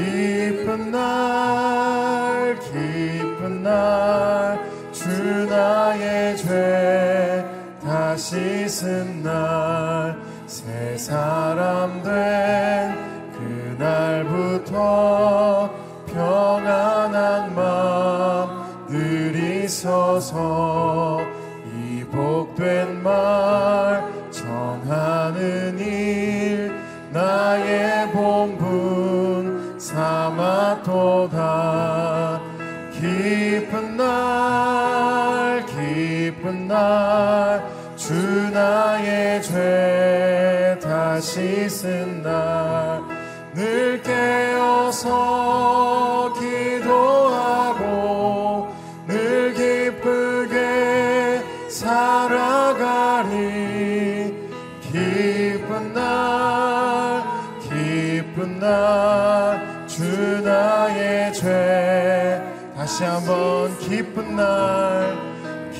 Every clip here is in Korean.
기쁜 날 기쁜 날 주 나의 죄 다시 쓴날새 사람 된 그날부터 평안한 마음 들이 서서 날주 나의 죄 다시 쓴날늘 깨어서 기도하고 늘 기쁘게 살아가리. 기쁜 날 기쁜 날 주 나의 죄 다시 한번 기쁜 날.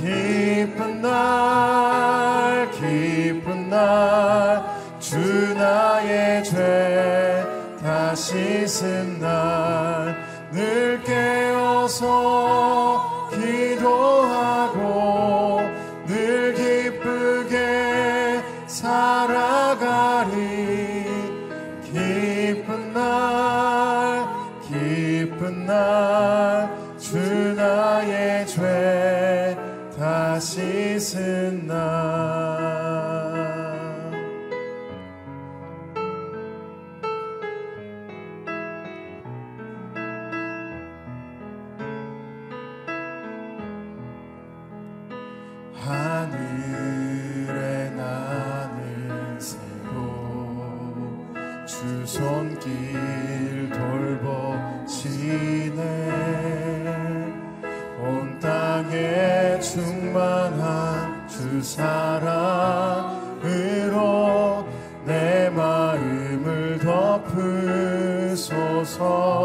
깊은 날 깊은 날 주 나의 죄 다시 쓴 날 늘 깨어서 충만한 주 사랑으로 내 마음을 덮으소서.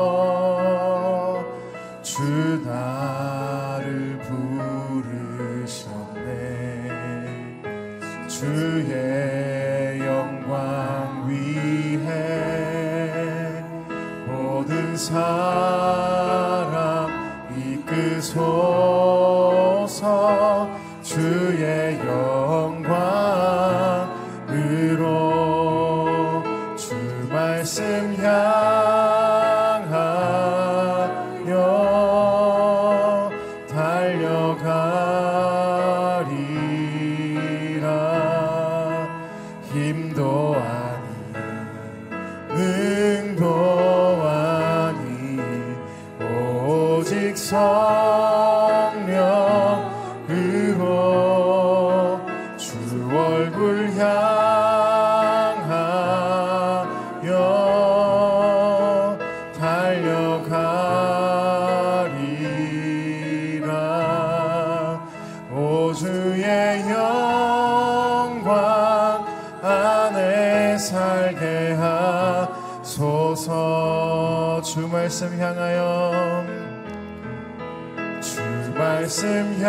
오직 사 말씀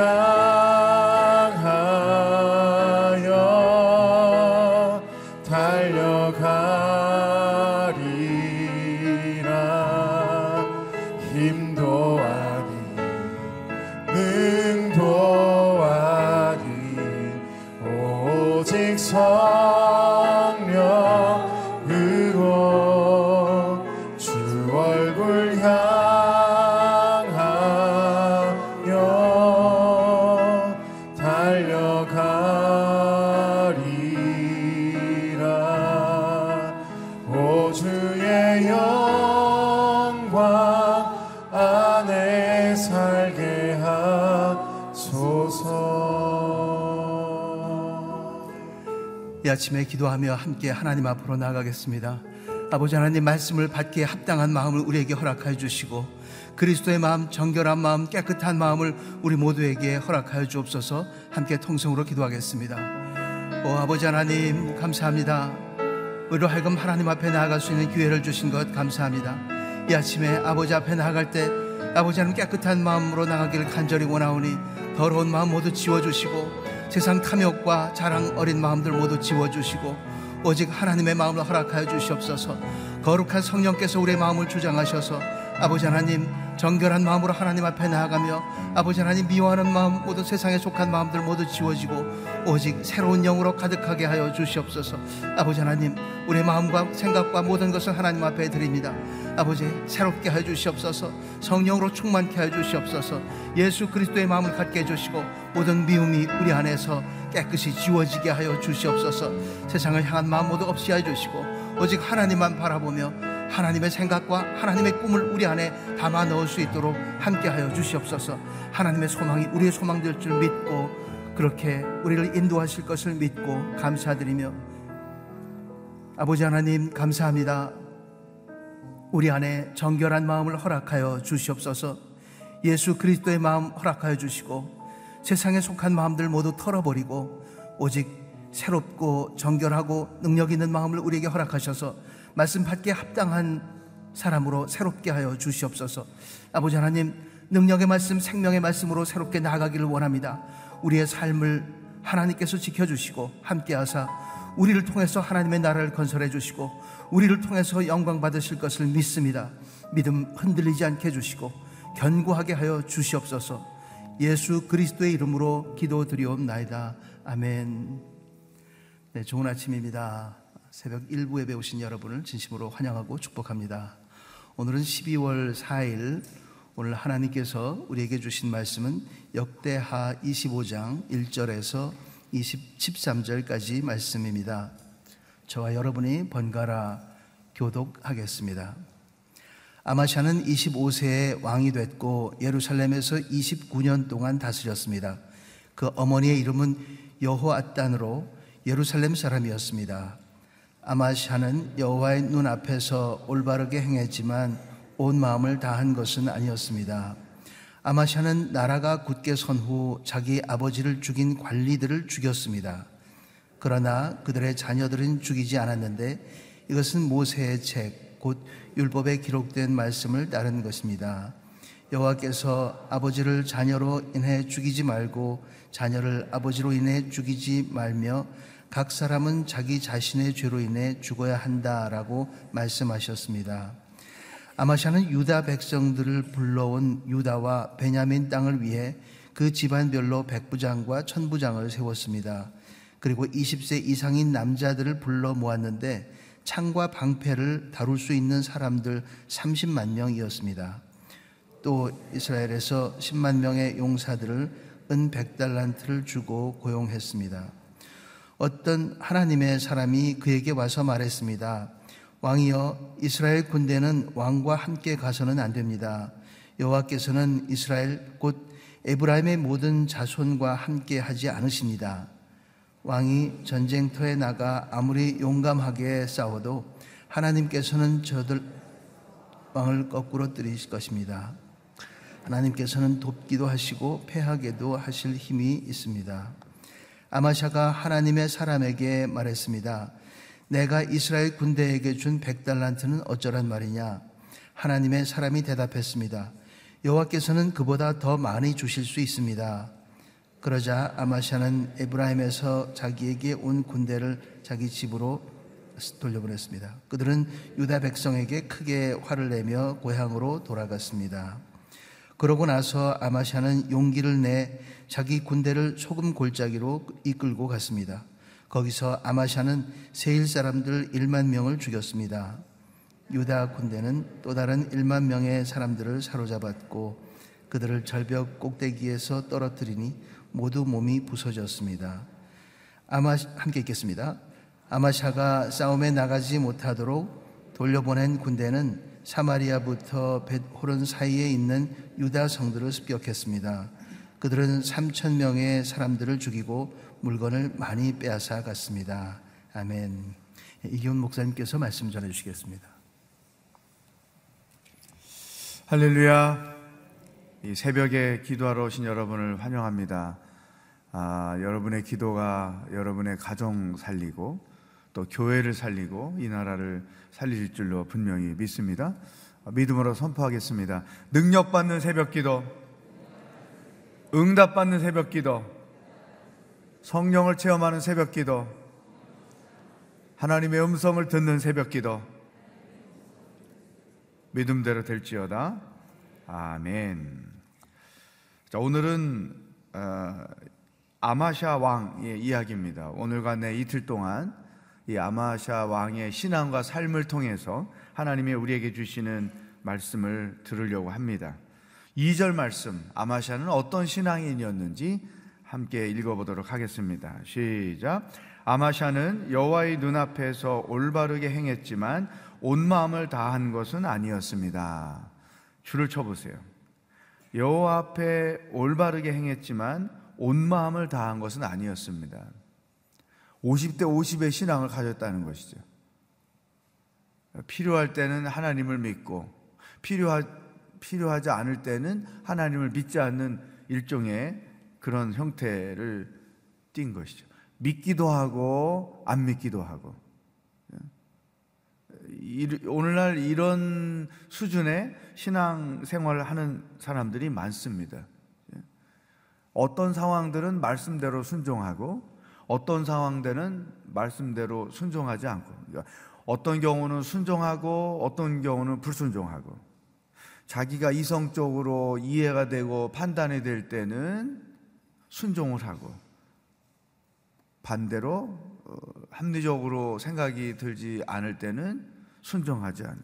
아침에 기도하며 함께 하나님 앞으로 나가겠습니다. 아버지 하나님 말씀을 받기에 합당한 마음을 우리에게 허락하여 주시고 그리스도의 마음, 정결한 마음, 깨끗한 마음을 우리 모두에게 허락하여 주옵소서 함께 통성으로 기도하겠습니다. 오 아버지 하나님 감사합니다. 우리로 하여금 하나님 앞에 나아갈 수 있는 기회를 주신 것 감사합니다. 이 아침에 아버지 앞에 나아갈 때 아버지 하나님 깨끗한 마음으로 나가기를 간절히 원하오니 더러운 마음 모두 지워주시고 세상 탐욕과 자랑 어린 마음들 모두 지워주시고 오직 하나님의 마음을 허락하여 주시옵소서. 거룩한 성령께서 우리의 마음을 주장하셔서 아버지 하나님 정결한 마음으로 하나님 앞에 나아가며 아버지 하나님 미워하는 마음 모두 세상에 속한 마음들 모두 지워지고 오직 새로운 영으로 가득하게 하여 주시옵소서. 아버지 하나님 우리의 마음과 생각과 모든 것을 하나님 앞에 드립니다. 아버지 새롭게 하여 주시옵소서. 성령으로 충만케 하여 주시옵소서. 예수 그리스도의 마음을 갖게 해주시고 모든 미움이 우리 안에서 깨끗이 지워지게 하여 주시옵소서. 세상을 향한 마음 모두 없이 하여 주시고 오직 하나님만 바라보며 하나님의 생각과 하나님의 꿈을 우리 안에 담아 넣을 수 있도록 함께하여 주시옵소서. 하나님의 소망이 우리의 소망 될 줄 믿고 그렇게 우리를 인도하실 것을 믿고 감사드리며 아버지 하나님 감사합니다. 우리 안에 정결한 마음을 허락하여 주시옵소서. 예수 그리스도의 마음 허락하여 주시고 세상에 속한 마음들 모두 털어버리고 오직 새롭고 정결하고 능력 있는 마음을 우리에게 허락하셔서 말씀 받기에 합당한 사람으로 새롭게 하여 주시옵소서. 아버지 하나님, 능력의 말씀, 생명의 말씀으로 새롭게 나아가기를 원합니다. 우리의 삶을 하나님께서 지켜주시고 함께하사 우리를 통해서 하나님의 나라를 건설해 주시고 우리를 통해서 영광 받으실 것을 믿습니다. 믿음 흔들리지 않게 해주시고 견고하게 하여 주시옵소서. 예수 그리스도의 이름으로 기도드리옵나이다. 아멘. 네, 좋은 아침입니다. 새벽 1부에 배우신 여러분을 진심으로 환영하고 축복합니다. 오늘은 12월 4일 오늘 하나님께서 우리에게 주신 말씀은 역대하 25장 1절에서 13절까지 말씀입니다. 저와 여러분이 번갈아 교독하겠습니다. 아마샤는 25세에 왕이 됐고 예루살렘에서 29년 동안 다스렸습니다. 그 어머니의 이름은 여호아단으로 예루살렘 사람이었습니다. 아마샤는 여호와의 눈 앞에서 올바르게 행했지만 온 마음을 다한 것은 아니었습니다. 아마샤는 나라가 굳게 선 후 자기 아버지를 죽인 관리들을 죽였습니다. 그러나 그들의 자녀들은 죽이지 않았는데 이것은 모세의 책, 곧 율법에 기록된 말씀을 따른 것입니다. 여호와께서 아버지를 자녀로 인해 죽이지 말고 자녀를 아버지로 인해 죽이지 말며 각 사람은 자기 자신의 죄로 인해 죽어야 한다라고 말씀하셨습니다. 아마샤는 유다 백성들을 불러온 유다와 베냐민 땅을 위해 그 집안별로 백부장과 천부장을 세웠습니다. 그리고 20세 이상인 남자들을 불러 모았는데 창과 방패를 다룰 수 있는 사람들 30만 명이었습니다. 또 이스라엘에서 10만 명의 용사들을 은 100달란트를 주고 고용했습니다. 어떤 하나님의 사람이 그에게 와서 말했습니다. 왕이여 이스라엘 군대는 왕과 함께 가서는 안 됩니다. 여호와께서는 이스라엘 곧 에브라임의 모든 자손과 함께 하지 않으십니다. 왕이 전쟁터에 나가 아무리 용감하게 싸워도 하나님께서는 저들 왕을 거꾸로 들이실 것입니다. 하나님께서는 돕기도 하시고 패하게도 하실 힘이 있습니다. 아마샤가 하나님의 사람에게 말했습니다. 내가 이스라엘 군대에게 준 백달란트는 어쩌란 말이냐? 하나님의 사람이 대답했습니다. 여호와께서는 그보다 더 많이 주실 수 있습니다. 그러자 아마샤는 에브라임에서 자기에게 온 군대를 자기 집으로 돌려보냈습니다. 그들은 유다 백성에게 크게 화를 내며 고향으로 돌아갔습니다. 그러고 나서 아마샤는 용기를 내 자기 군대를 소금 골짜기로 이끌고 갔습니다. 거기서 아마샤는 세일 사람들 1만 명을 죽였습니다. 유다 군대는 또 다른 1만 명의 사람들을 사로잡았고 그들을 절벽 꼭대기에서 떨어뜨리니 모두 몸이 부서졌습니다. 아마 함께 읽겠습니다. 아마샤가 싸움에 나가지 못하도록 돌려보낸 군대는 사마리아부터 벳호른 사이에 있는 유다 성들을 습격했습니다. 그들은 3천 명의 사람들을 죽이고 물건을 많이 빼앗아 갔습니다. 아멘. 이기훈 목사님께서 말씀 전해 주시겠습니다. 할렐루야. 이 새벽에 기도하러 오신 여러분을 환영합니다. 아, 여러분의 기도가 여러분의 가정 살리고 또 교회를 살리고 이 나라를 살릴 줄로 분명히 믿습니다. 믿음으로 선포하겠습니다. 능력받는 새벽 기도, 응답받는 새벽 기도, 성령을 체험하는 새벽 기도, 하나님의 음성을 듣는 새벽 기도, 믿음대로 될지어다. 아멘. 자, 오늘은 어, 아마샤 왕의 이야기입니다. 오늘과 내 이틀 동안 이 아마샤 왕의 신앙과 삶을 통해서 하나님이 우리에게 주시는 말씀을 들으려고 합니다. 2절 말씀, 아마샤는 어떤 신앙인이었는지 함께 읽어보도록 하겠습니다. 시작. 아마샤는 여호와의 눈앞에서 올바르게 행했지만 온 마음을 다한 것은 아니었습니다. 줄을 쳐보세요. 여호와 앞에 올바르게 행했지만 온 마음을 다한 것은 아니었습니다. 50대 50의 신앙을 가졌다는 것이죠. 필요할 때는 하나님을 믿고 필요하, 필요하지 않을 때는 하나님을 믿지 않는 일종의 그런 형태를 띈 것이죠. 믿기도 하고 안 믿기도 하고 오늘날 이런 수준의 신앙 생활을 하는 사람들이 많습니다. 어떤 상황들은 말씀대로 순종하고 어떤 상황들은 말씀대로 순종하지 않고 어떤 경우는 순종하고 어떤 경우는 불순종하고 자기가 이성적으로 이해가 되고 판단이 될 때는 순종을 하고 반대로 어, 합리적으로 생각이 들지 않을 때는 순종하지 않고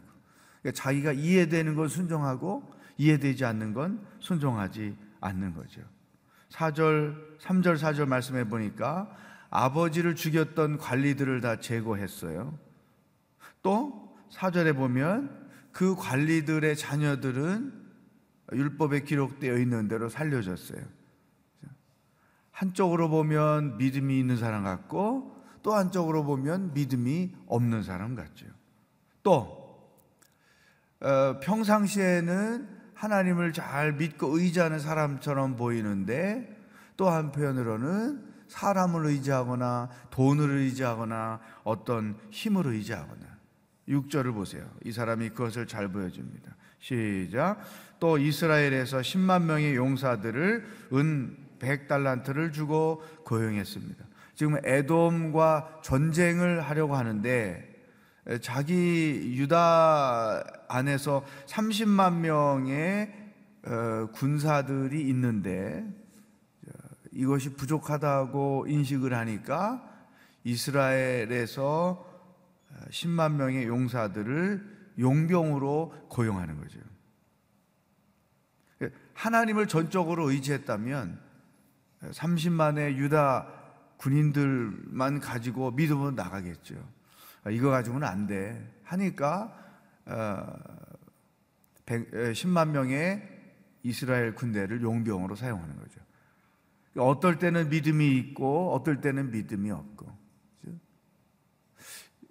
그러니까 자기가 이해되는 건 순종하고 이해되지 않는 건 순종하지 않는 거죠. 4절, 3절, 4절 말씀해 보니까 아버지를 죽였던 관리들을 다 제거했어요. 또 4절에 보면 그 관리들의 자녀들은 율법에 기록되어 있는 대로 살려졌어요. 한쪽으로 보면 믿음이 있는 사람 같고 또 한쪽으로 보면 믿음이 없는 사람 같죠. 또 어, 평상시에는 하나님을 잘 믿고 의지하는 사람처럼 보이는데 또 한편으로는 사람을 의지하거나 돈을 의지하거나 어떤 힘을 의지하거나 6절을 보세요. 이 사람이 그것을 잘 보여줍니다. 시작. 또 이스라엘에서 10만 명의 용사들을 은 100달란트를 주고 고용했습니다. 지금 에돔과 전쟁을 하려고 하는데 자기 유다 안에서 30만 명의 어, 군사들이 있는데 이것이 부족하다고 인식을 하니까 이스라엘에서 10만 명의 용사들을 용병으로 고용하는 거죠. 하나님을 전적으로 의지했다면 30만의 유다 군인들만 가지고 믿음으로 나가겠죠. 이거 가지고는 안 돼. 하니까 10만 명의 이스라엘 군대를 용병으로 사용하는 거죠. 어떨 때는 믿음이 있고 어떨 때는 믿음이 없고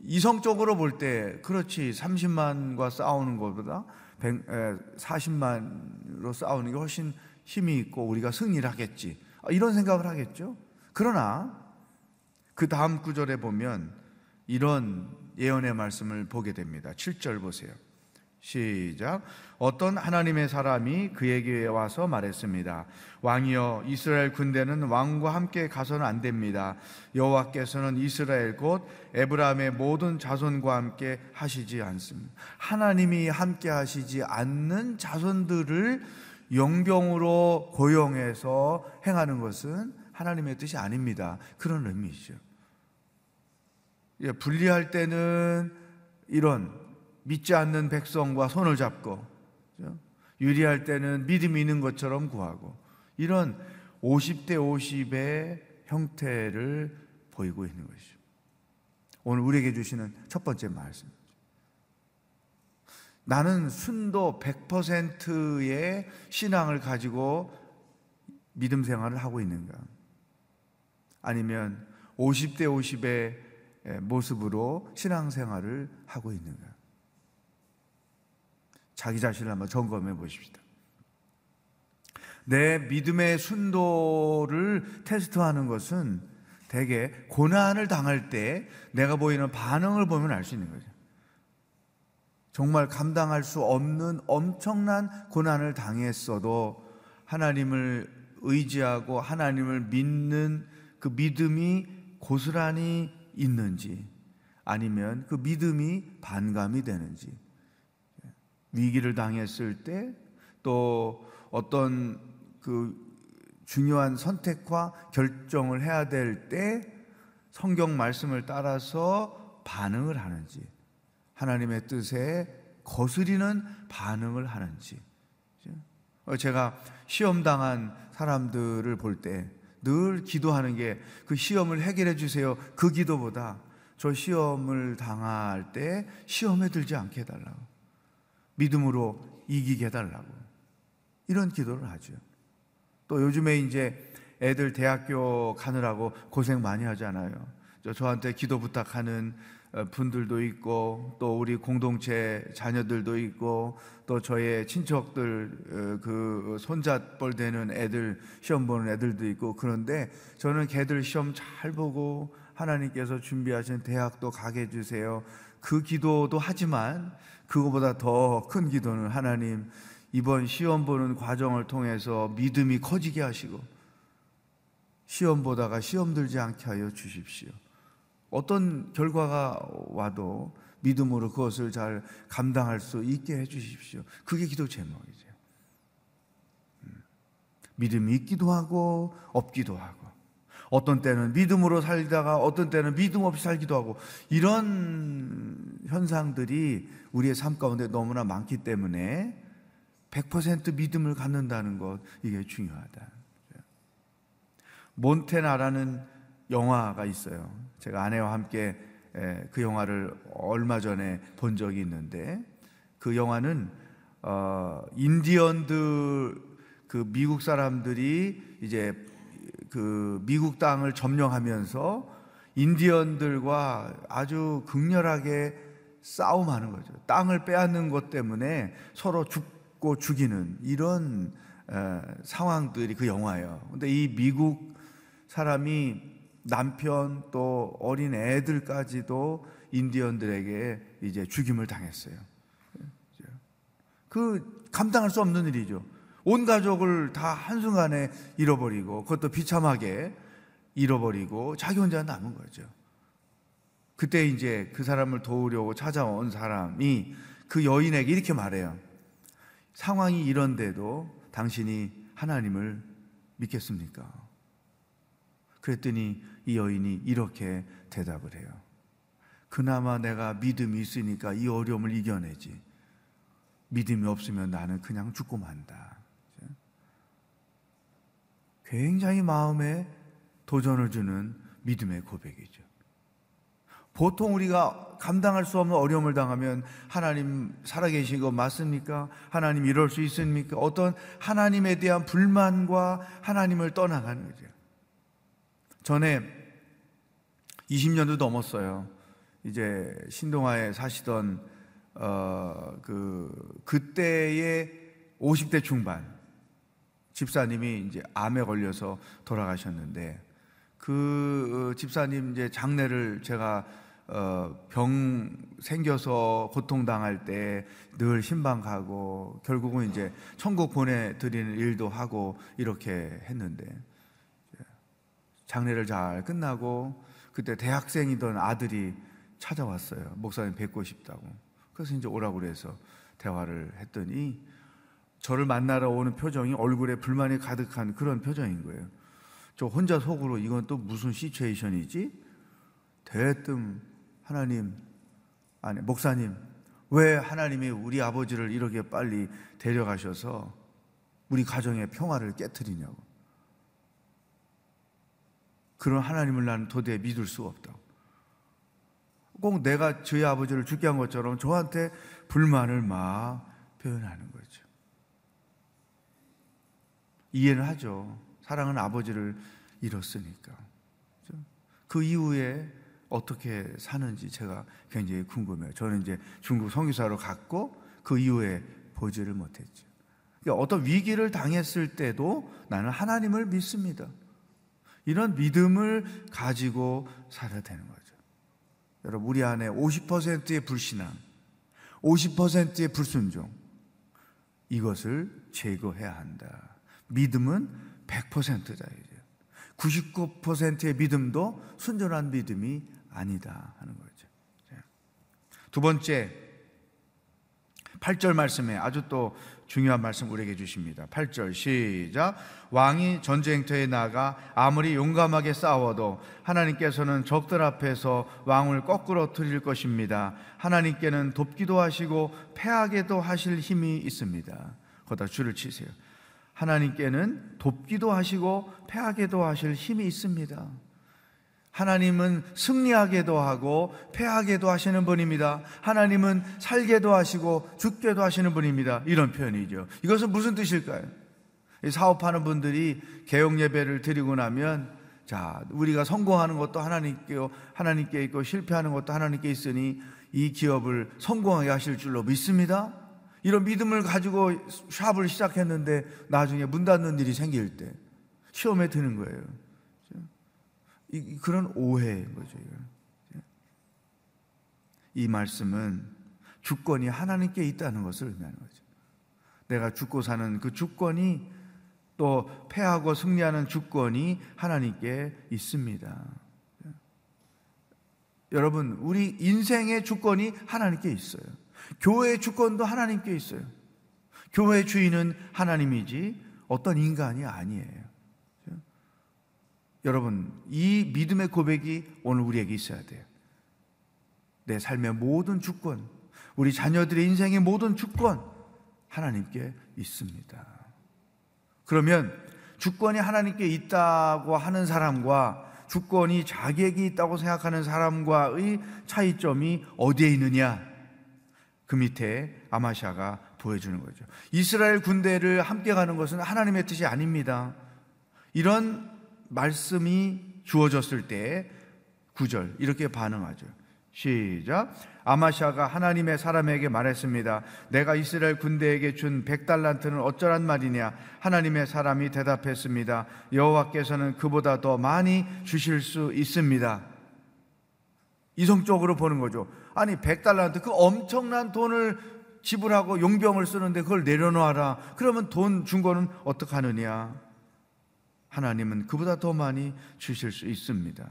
이성적으로 볼 때 그렇지 30만과 싸우는 것보다 40만으로 싸우는 게 훨씬 힘이 있고 우리가 승리를 하겠지 이런 생각을 하겠죠. 그러나 그 다음 구절에 보면 이런 예언의 말씀을 보게 됩니다. 7절 보세요. 시작. 어떤 하나님의 사람이 그에게 와서 말했습니다. 왕이여 이스라엘 군대는 왕과 함께 가서는 안 됩니다. 여호와께서는 이스라엘 곧 에브라임의 모든 자손과 함께 하시지 않습니다. 하나님이 함께 하시지 않는 자손들을 용병으로 고용해서 행하는 것은 하나님의 뜻이 아닙니다. 그런 의미죠. 예, 분리할 때는 이런 믿지 않는 백성과 손을 잡고 유리할 때는 믿음이 있는 것처럼 구하고 이런 50대 50의 형태를 보이고 있는 것이죠. 오늘 우리에게 주시는 첫 번째 말씀. 나는 순도 100%의 신앙을 가지고 믿음 생활을 하고 있는가? 아니면 50대 50의 모습으로 신앙 생활을 하고 있는가? 자기 자신을 한번 점검해 보십시다. 내 믿음의 순도를 테스트하는 것은 대개 고난을 당할 때 내가 보이는 반응을 보면 알 수 있는 거죠. 정말 감당할 수 없는 엄청난 고난을 당했어도 하나님을 의지하고 하나님을 믿는 그 믿음이 고스란히 있는지 아니면 그 믿음이 반감이 되는지 위기를 당했을 때 또 어떤 그 중요한 선택과 결정을 해야 될 때 성경 말씀을 따라서 반응을 하는지 하나님의 뜻에 거스리는 반응을 하는지 어, 제가 시험 당한 사람들을 볼 때 늘 기도하는 게 그 시험을 해결해 주세요. 그 기도보다 저 시험을 당할 때 시험에 들지 않게 해달라고. 믿음으로 이기게 해달라고. 이런 기도를 하죠. 또 요즘에 이제 애들 대학교 가느라고 고생 많이 하잖아요. 저한테 기도 부탁하는 어, 분들도 있고 또 우리 공동체 자녀들도 있고 또 저의 친척들 어, 그 손잡벌 되는 애들 시험 보는 애들도 있고 그런데 저는 걔들 시험 잘 보고 하나님께서 준비하신 대학도 가게 해주세요. 그 기도도 하지만 그거보다 더 큰 기도는 하나님 이번 시험 보는 과정을 통해서 믿음이 커지게 하시고 시험 보다가 시험 들지 않게 하여 주십시오. 어떤 결과가 와도 믿음으로 그것을 잘 감당할 수 있게 해 주십시오. 그게 기도 제목이죠. 음. 믿음이 있기도 하고 없기도 하고 어떤 때는 믿음으로 살다가 어떤 때는 믿음 없이 살기도 하고 이런 현상들이 우리의 삶 가운데 너무나 많기 때문에 100% 믿음을 갖는다는 것 이게 중요하다. 몬테나라는 영화가 있어요. 제가 아내와 함께 그 영화를 얼마 전에 본 적이 있는데 그 영화는 어, 인디언들 그 미국 사람들이 이제 그 미국 땅을 점령하면서 인디언들과 아주 극렬하게 싸움하는 거죠. 땅을 빼앗는 것 때문에 서로 죽고 죽이는 이런 에, 상황들이 그 영화예요. 근데 이 미국 사람이 남편 또 어린 애들까지도 인디언들에게 이제 죽임을 당했어요. 그 감당할 수 없는 일이죠. 온 가족을 다 한순간에 잃어버리고 그것도 비참하게 잃어버리고 자기 혼자 남은 거죠. 그때 이제 그 사람을 도우려고 찾아온 사람이 그 여인에게 이렇게 말해요. 상황이 이런데도 당신이 하나님을 믿겠습니까? 그랬더니 이 여인이 이렇게 대답을 해요. 그나마 내가 믿음이 있으니까 이 어려움을 이겨내지. 믿음이 없으면 나는 그냥 죽고 만다. 굉장히 마음에 도전을 주는 믿음의 고백이죠. 보통 우리가 감당할 수 없는 어려움을 당하면 하나님 살아계신 거 맞습니까? 하나님 이럴 수 있습니까? 어떤 하나님에 대한 불만과 하나님을 떠나가는 거죠. 전에 20년도 넘었어요. 이제 신동아에 사시던 어, 그 그때의 50대 중반 집사님이 이제 암에 걸려서 돌아가셨는데 그 어, 집사님 이제 장례를 제가 어, 병 생겨서 고통당할 때 늘 신방 가고 결국은 이제 천국 보내드리는 일도 하고 이렇게 했는데 장례를 잘 끝나고 그때 대학생이던 아들이 찾아왔어요. 목사님 뵙고 싶다고. 그래서 이제 오라고 그래서 대화를 했더니 저를 만나러 오는 표정이 얼굴에 불만이 가득한 그런 표정인 거예요. 저 혼자 속으로 이건 또 무슨 시츄에이션이지? 대뜸 하나님 아니 목사님 왜 하나님이 우리 아버지를 이렇게 빨리 데려가셔서 우리 가정의 평화를 깨뜨리냐고. 그런 하나님을 나는 도대체 믿을 수가 없다고. 꼭 내가 저희 아버지를 죽게 한 것처럼 저한테 불만을 막 표현하는 거죠. 이해는 하죠. 사랑은 아버지를 잃었으니까. 그 이후에 어떻게 사는지 제가 굉장히 궁금해요. 저는 이제 중국 성교사로 갔고 그 이후에 보지를 못했죠. 그러니까 어떤 위기를 당했을 때도 나는 하나님을 믿습니다. 이런 믿음을 가지고 살아야 되는 거죠. 여러분, 우리 안에 50%의 불신앙, 50%의 불순종, 이것을 제거해야 한다. 믿음은 100%다. 99%의 믿음도 순전한 믿음이 아니다 하는 거죠. 두 번째, 8절 말씀에 아주 또 중요한 말씀 우리에게 주십니다. 8절 시작. 왕이 전쟁터에 나가 아무리 용감하게 싸워도 하나님께서는 적들 앞에서 왕을 거꾸로 틀릴 것입니다. 하나님께는 돕기도 하시고 패하게도 하실 힘이 있습니다. 거기다 줄을 치세요. 하나님께는 돕기도 하시고 패하게도 하실 힘이 있습니다. 하나님은 승리하게도 하고 패하게도 하시는 분입니다. 하나님은 살게도 하시고 죽게도 하시는 분입니다. 이런 표현이죠. 이것은 무슨 뜻일까요? 사업하는 분들이 개혁 예배를 드리고 나면 자, 우리가 성공하는 것도 하나님께 하나님께 있고 실패하는 것도 하나님께 있으니 이 기업을 성공하게 하실 줄로 믿습니다. 이런 믿음을 가지고 샵을 시작했는데 나중에 문 닫는 일이 생길 때 시험에 드는 거예요. 이, 그런 오해인 거죠. 이 말씀은 주권이 하나님께 있다는 것을 의미하는 거죠. 내가 죽고 사는 그 주권이 또 패하고 승리하는 주권이 하나님께 있습니다. 여러분, 우리 인생의 주권이 하나님께 있어요. 교회의 주권도 하나님께 있어요. 교회 주인은 하나님이지 어떤 인간이 아니에요. 여러분, 이 믿음의 고백이 오늘 우리에게 있어야 돼요. 내 삶의 모든 주권, 우리 자녀들의 인생의 모든 주권, 하나님께 있습니다. 그러면 주권이 하나님께 있다고 하는 사람과 주권이 자기에게 있다고 생각하는 사람과의 차이점이 어디에 있느냐? 그 밑에 아마샤가 보여주는 거죠. 이스라엘 군대를 함께 가는 것은 하나님의 뜻이 아닙니다. 이런 말씀이 주어졌을 때 9절 이렇게 반응하죠. 시작. 아마샤가 하나님의 사람에게 말했습니다. 내가 이스라엘 군대에게 준 백달란트는 어쩌란 말이냐? 하나님의 사람이 대답했습니다. 여호와께서는 그보다 더 많이 주실 수 있습니다. 이성적으로 보는 거죠. 아니 백달란트 그 엄청난 돈을 지불하고 용병을 쓰는데 그걸 내려놓아라. 그러면 돈 준 거는 어떡 하느냐? 하나님은 그보다 더 많이 주실 수 있습니다.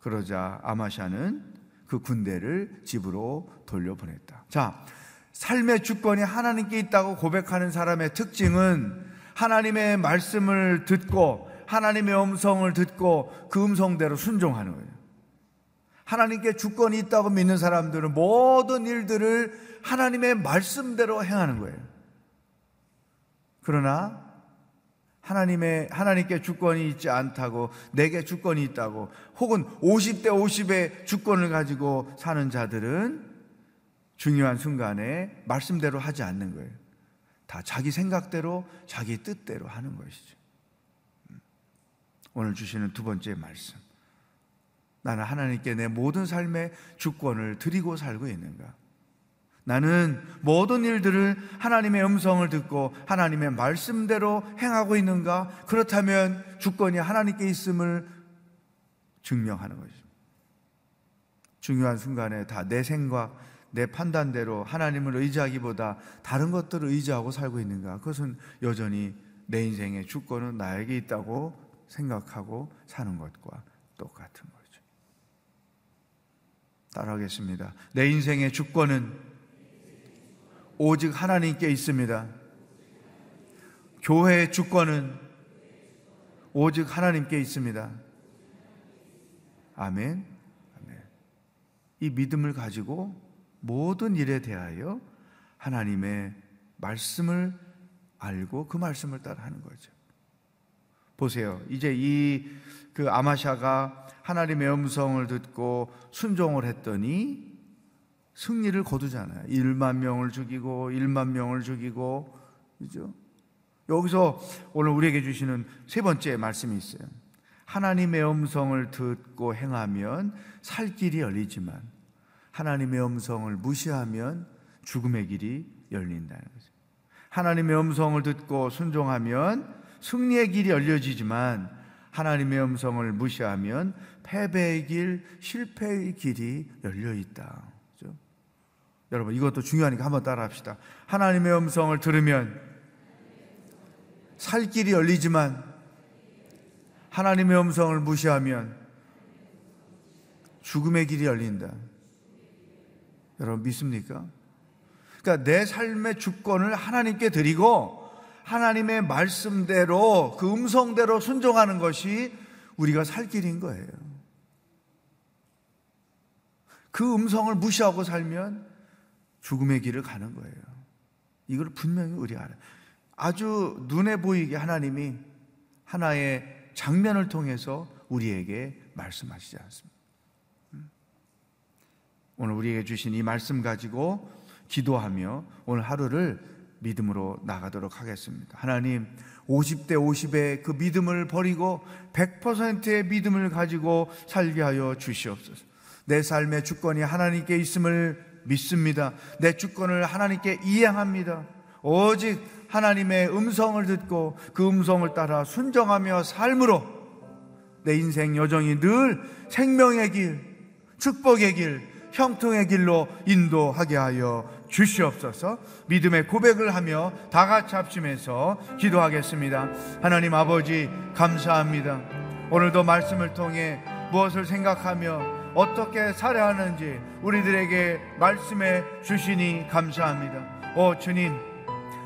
그러자 아마샤는 그 군대를 집으로 돌려보냈다. 자, 삶의 주권이 하나님께 있다고 고백하는 사람의 특징은 하나님의 말씀을 듣고 하나님의 음성을 듣고 그 음성대로 순종하는 거예요. 하나님께 주권이 있다고 믿는 사람들은 모든 일들을 하나님의 말씀대로 행하는 거예요. 그러나 하나님의 하나님께 주권이 있지 않다고 내게 주권이 있다고 혹은 50대 50의 주권을 가지고 사는 자들은 중요한 순간에 말씀대로 하지 않는 거예요. 다 자기 생각대로 자기 뜻대로 하는 것이죠. 음. 오늘 주시는 두 번째 말씀. 나는 하나님께 내 모든 삶의 주권을 드리고 살고 있는가? 나는 모든 일들을 하나님의 음성을 듣고 하나님의 말씀대로 행하고 있는가? 그렇다면 주권이 하나님께 있음을 증명하는 것이죠. 중요한 순간에 다 내 생각, 내 판단대로 하나님을 의지하기보다 다른 것들을 의지하고 살고 있는가? 그것은 여전히 내 인생의 주권은 나에게 있다고 생각하고 사는 것과 똑같은 거죠. 따라하겠습니다. 내 인생의 주권은 오직 하나님께 있습니다. 교회의 주권은 오직 하나님께 있습니다. 아멘. 아멘. 이 믿음을 가지고 모든 일에 대하여 하나님의 말씀을 알고 그 말씀을 따라 하는 거죠. 보세요. 이제 이 그 아마샤가 하나님의 음성을 듣고 순종을 했더니 승리를 거두잖아요. 1만 명을 죽이고 1만 명을 죽이고 그죠? 여기서 오늘 우리에게 주시는 세 번째 말씀이 있어요. 하나님의 음성을 듣고 행하면 살 길이 열리지만 하나님의 음성을 무시하면 죽음의 길이 열린다는 거죠. 하나님의 음성을 듣고 순종하면 승리의 길이 열려지지만 하나님의 음성을 무시하면 패배의 길, 실패의 길이 열려 있다. 그렇죠? 여러분 이것도 중요하니까 한번 따라합시다. 하나님의 음성을 들으면 살 길이 열리지만 하나님의 음성을 무시하면 죽음의 길이 열린다. 여러분 믿습니까? 그러니까 내 삶의 주권을 하나님께 드리고 하나님의 말씀대로 그 음성대로 순종하는 것이 우리가 살 길인 거예요. 그 음성을 무시하고 살면 죽음의 길을 가는 거예요. 이걸 분명히 우리가 알아요. 아주 눈에 보이게 하나님이 하나의 장면을 통해서 우리에게 말씀하시지 않습니다. 오늘 우리에게 주신 이 말씀 가지고 기도하며 오늘 하루를 믿음으로 나가도록 하겠습니다. 하나님, 50대 50의 그 믿음을 버리고 100%의 믿음을 가지고 살게 하여 주시옵소서. 내 삶의 주권이 하나님께 있음을 믿습니다. 내 주권을 하나님께 이행합니다. 오직 하나님의 음성을 듣고 그 음성을 따라 순정하며 삶으로 내 인생 여정이 늘 생명의 길, 축복의 길, 형통의 길로 인도하게 하여 주시옵소서 믿음의 고백을 하며 다 같이 합심해서 기도하겠습니다. 하나님 아버지 감사합니다. 오늘도 말씀을 통해 무엇을 생각하며 어떻게 살아야 하는지 우리들에게 말씀해 주시니 감사합니다. 오 주님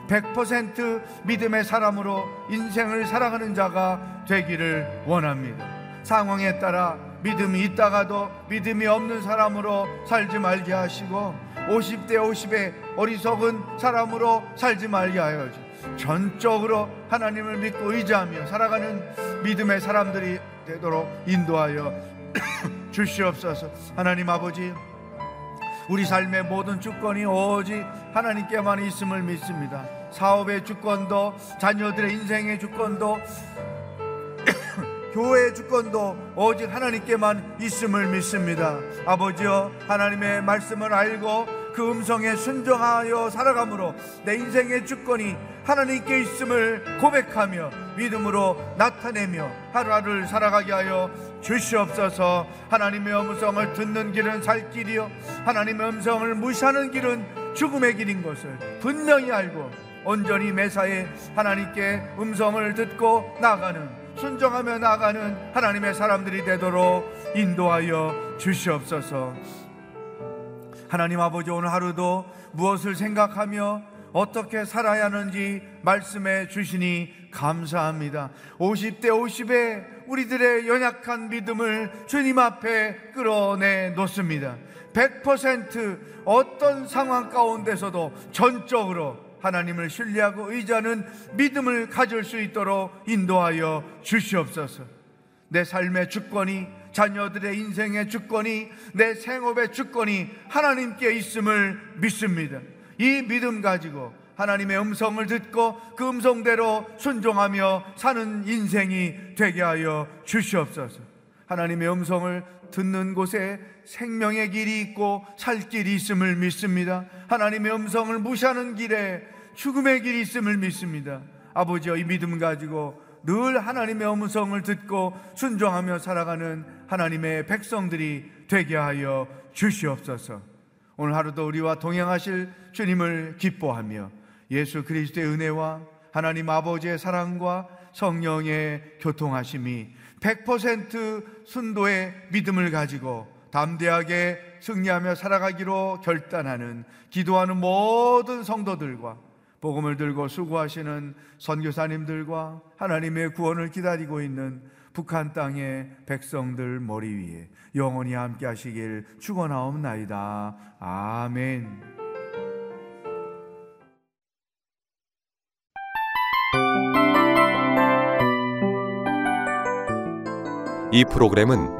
100% 믿음의 사람으로 인생을 살아가는 자가 되기를 원합니다. 상황에 따라 믿음이 있다가도 믿음이 없는 사람으로 살지 말게 하시고 50대 50의 어리석은 사람으로 살지 말게 하여 전적으로 하나님을 믿고 의지하며 살아가는 믿음의 사람들이 되도록 인도하여 주시옵소서. 하나님 아버지 우리 삶의 모든 주권이 오직 하나님께만 있음을 믿습니다. 사업의 주권도 자녀들의 인생의 주권도 교회의 주권도 오직 하나님께만 있음을 믿습니다. 아버지여 하나님의 말씀을 알고 그 음성에 순종하여 살아감으로 내 인생의 주권이 하나님께 있음을 고백하며 믿음으로 나타내며 하루하루를 살아가게 하여 주시옵소서 하나님의 음성을 듣는 길은 살 길이요 하나님의 음성을 무시하는 길은 죽음의 길인 것을 분명히 알고 온전히 매사에 하나님께 음성을 듣고 나가는 순종하며 나가는 하나님의 사람들이 되도록 인도하여 주시옵소서. 하나님 아버지 오늘 하루도 무엇을 생각하며 어떻게 살아야 하는지 말씀해 주시니 감사합니다. 50대 50에 우리들의 연약한 믿음을 주님 앞에 끌어내 놓습니다. 100% 어떤 상황 가운데서도 전적으로 하나님을 신뢰하고 의지하는 믿음을 가질 수 있도록 인도하여 주시옵소서. 내 삶의 주권이 자녀들의 인생의 주권이 내 생업의 주권이 하나님께 있음을 믿습니다. 이 믿음 가지고 하나님의 음성을 듣고 그 음성대로 순종하며 사는 인생이 되게 하여 주시옵소서. 하나님의 음성을 듣는 곳에 생명의 길이 있고 살 길이 있음을 믿습니다. 하나님의 음성을 무시하는 길에 죽음의 길이 있음을 믿습니다. 아버지여 이 믿음 가지고 늘 하나님의 음성을 듣고 순종하며 살아가는 하나님의 백성들이 되게 하여 주시옵소서. 오늘 하루도 우리와 동행하실 주님을 기뻐하며 예수 그리스도의 은혜와 하나님 아버지의 사랑과 성령의 교통하심이 100% 순도의 믿음을 가지고 담대하게 승리하며 살아가기로 결단하는 기도하는 모든 성도들과 복음을 들고 수고하시는 선교사님들과 하나님의 구원을 기다리고 있는 북한 땅의 백성들 머리 위에 영원히 함께 하시길 축원하옵나이다. 아멘. 이 프로그램은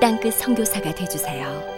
땅끝 선교사가 되주세요.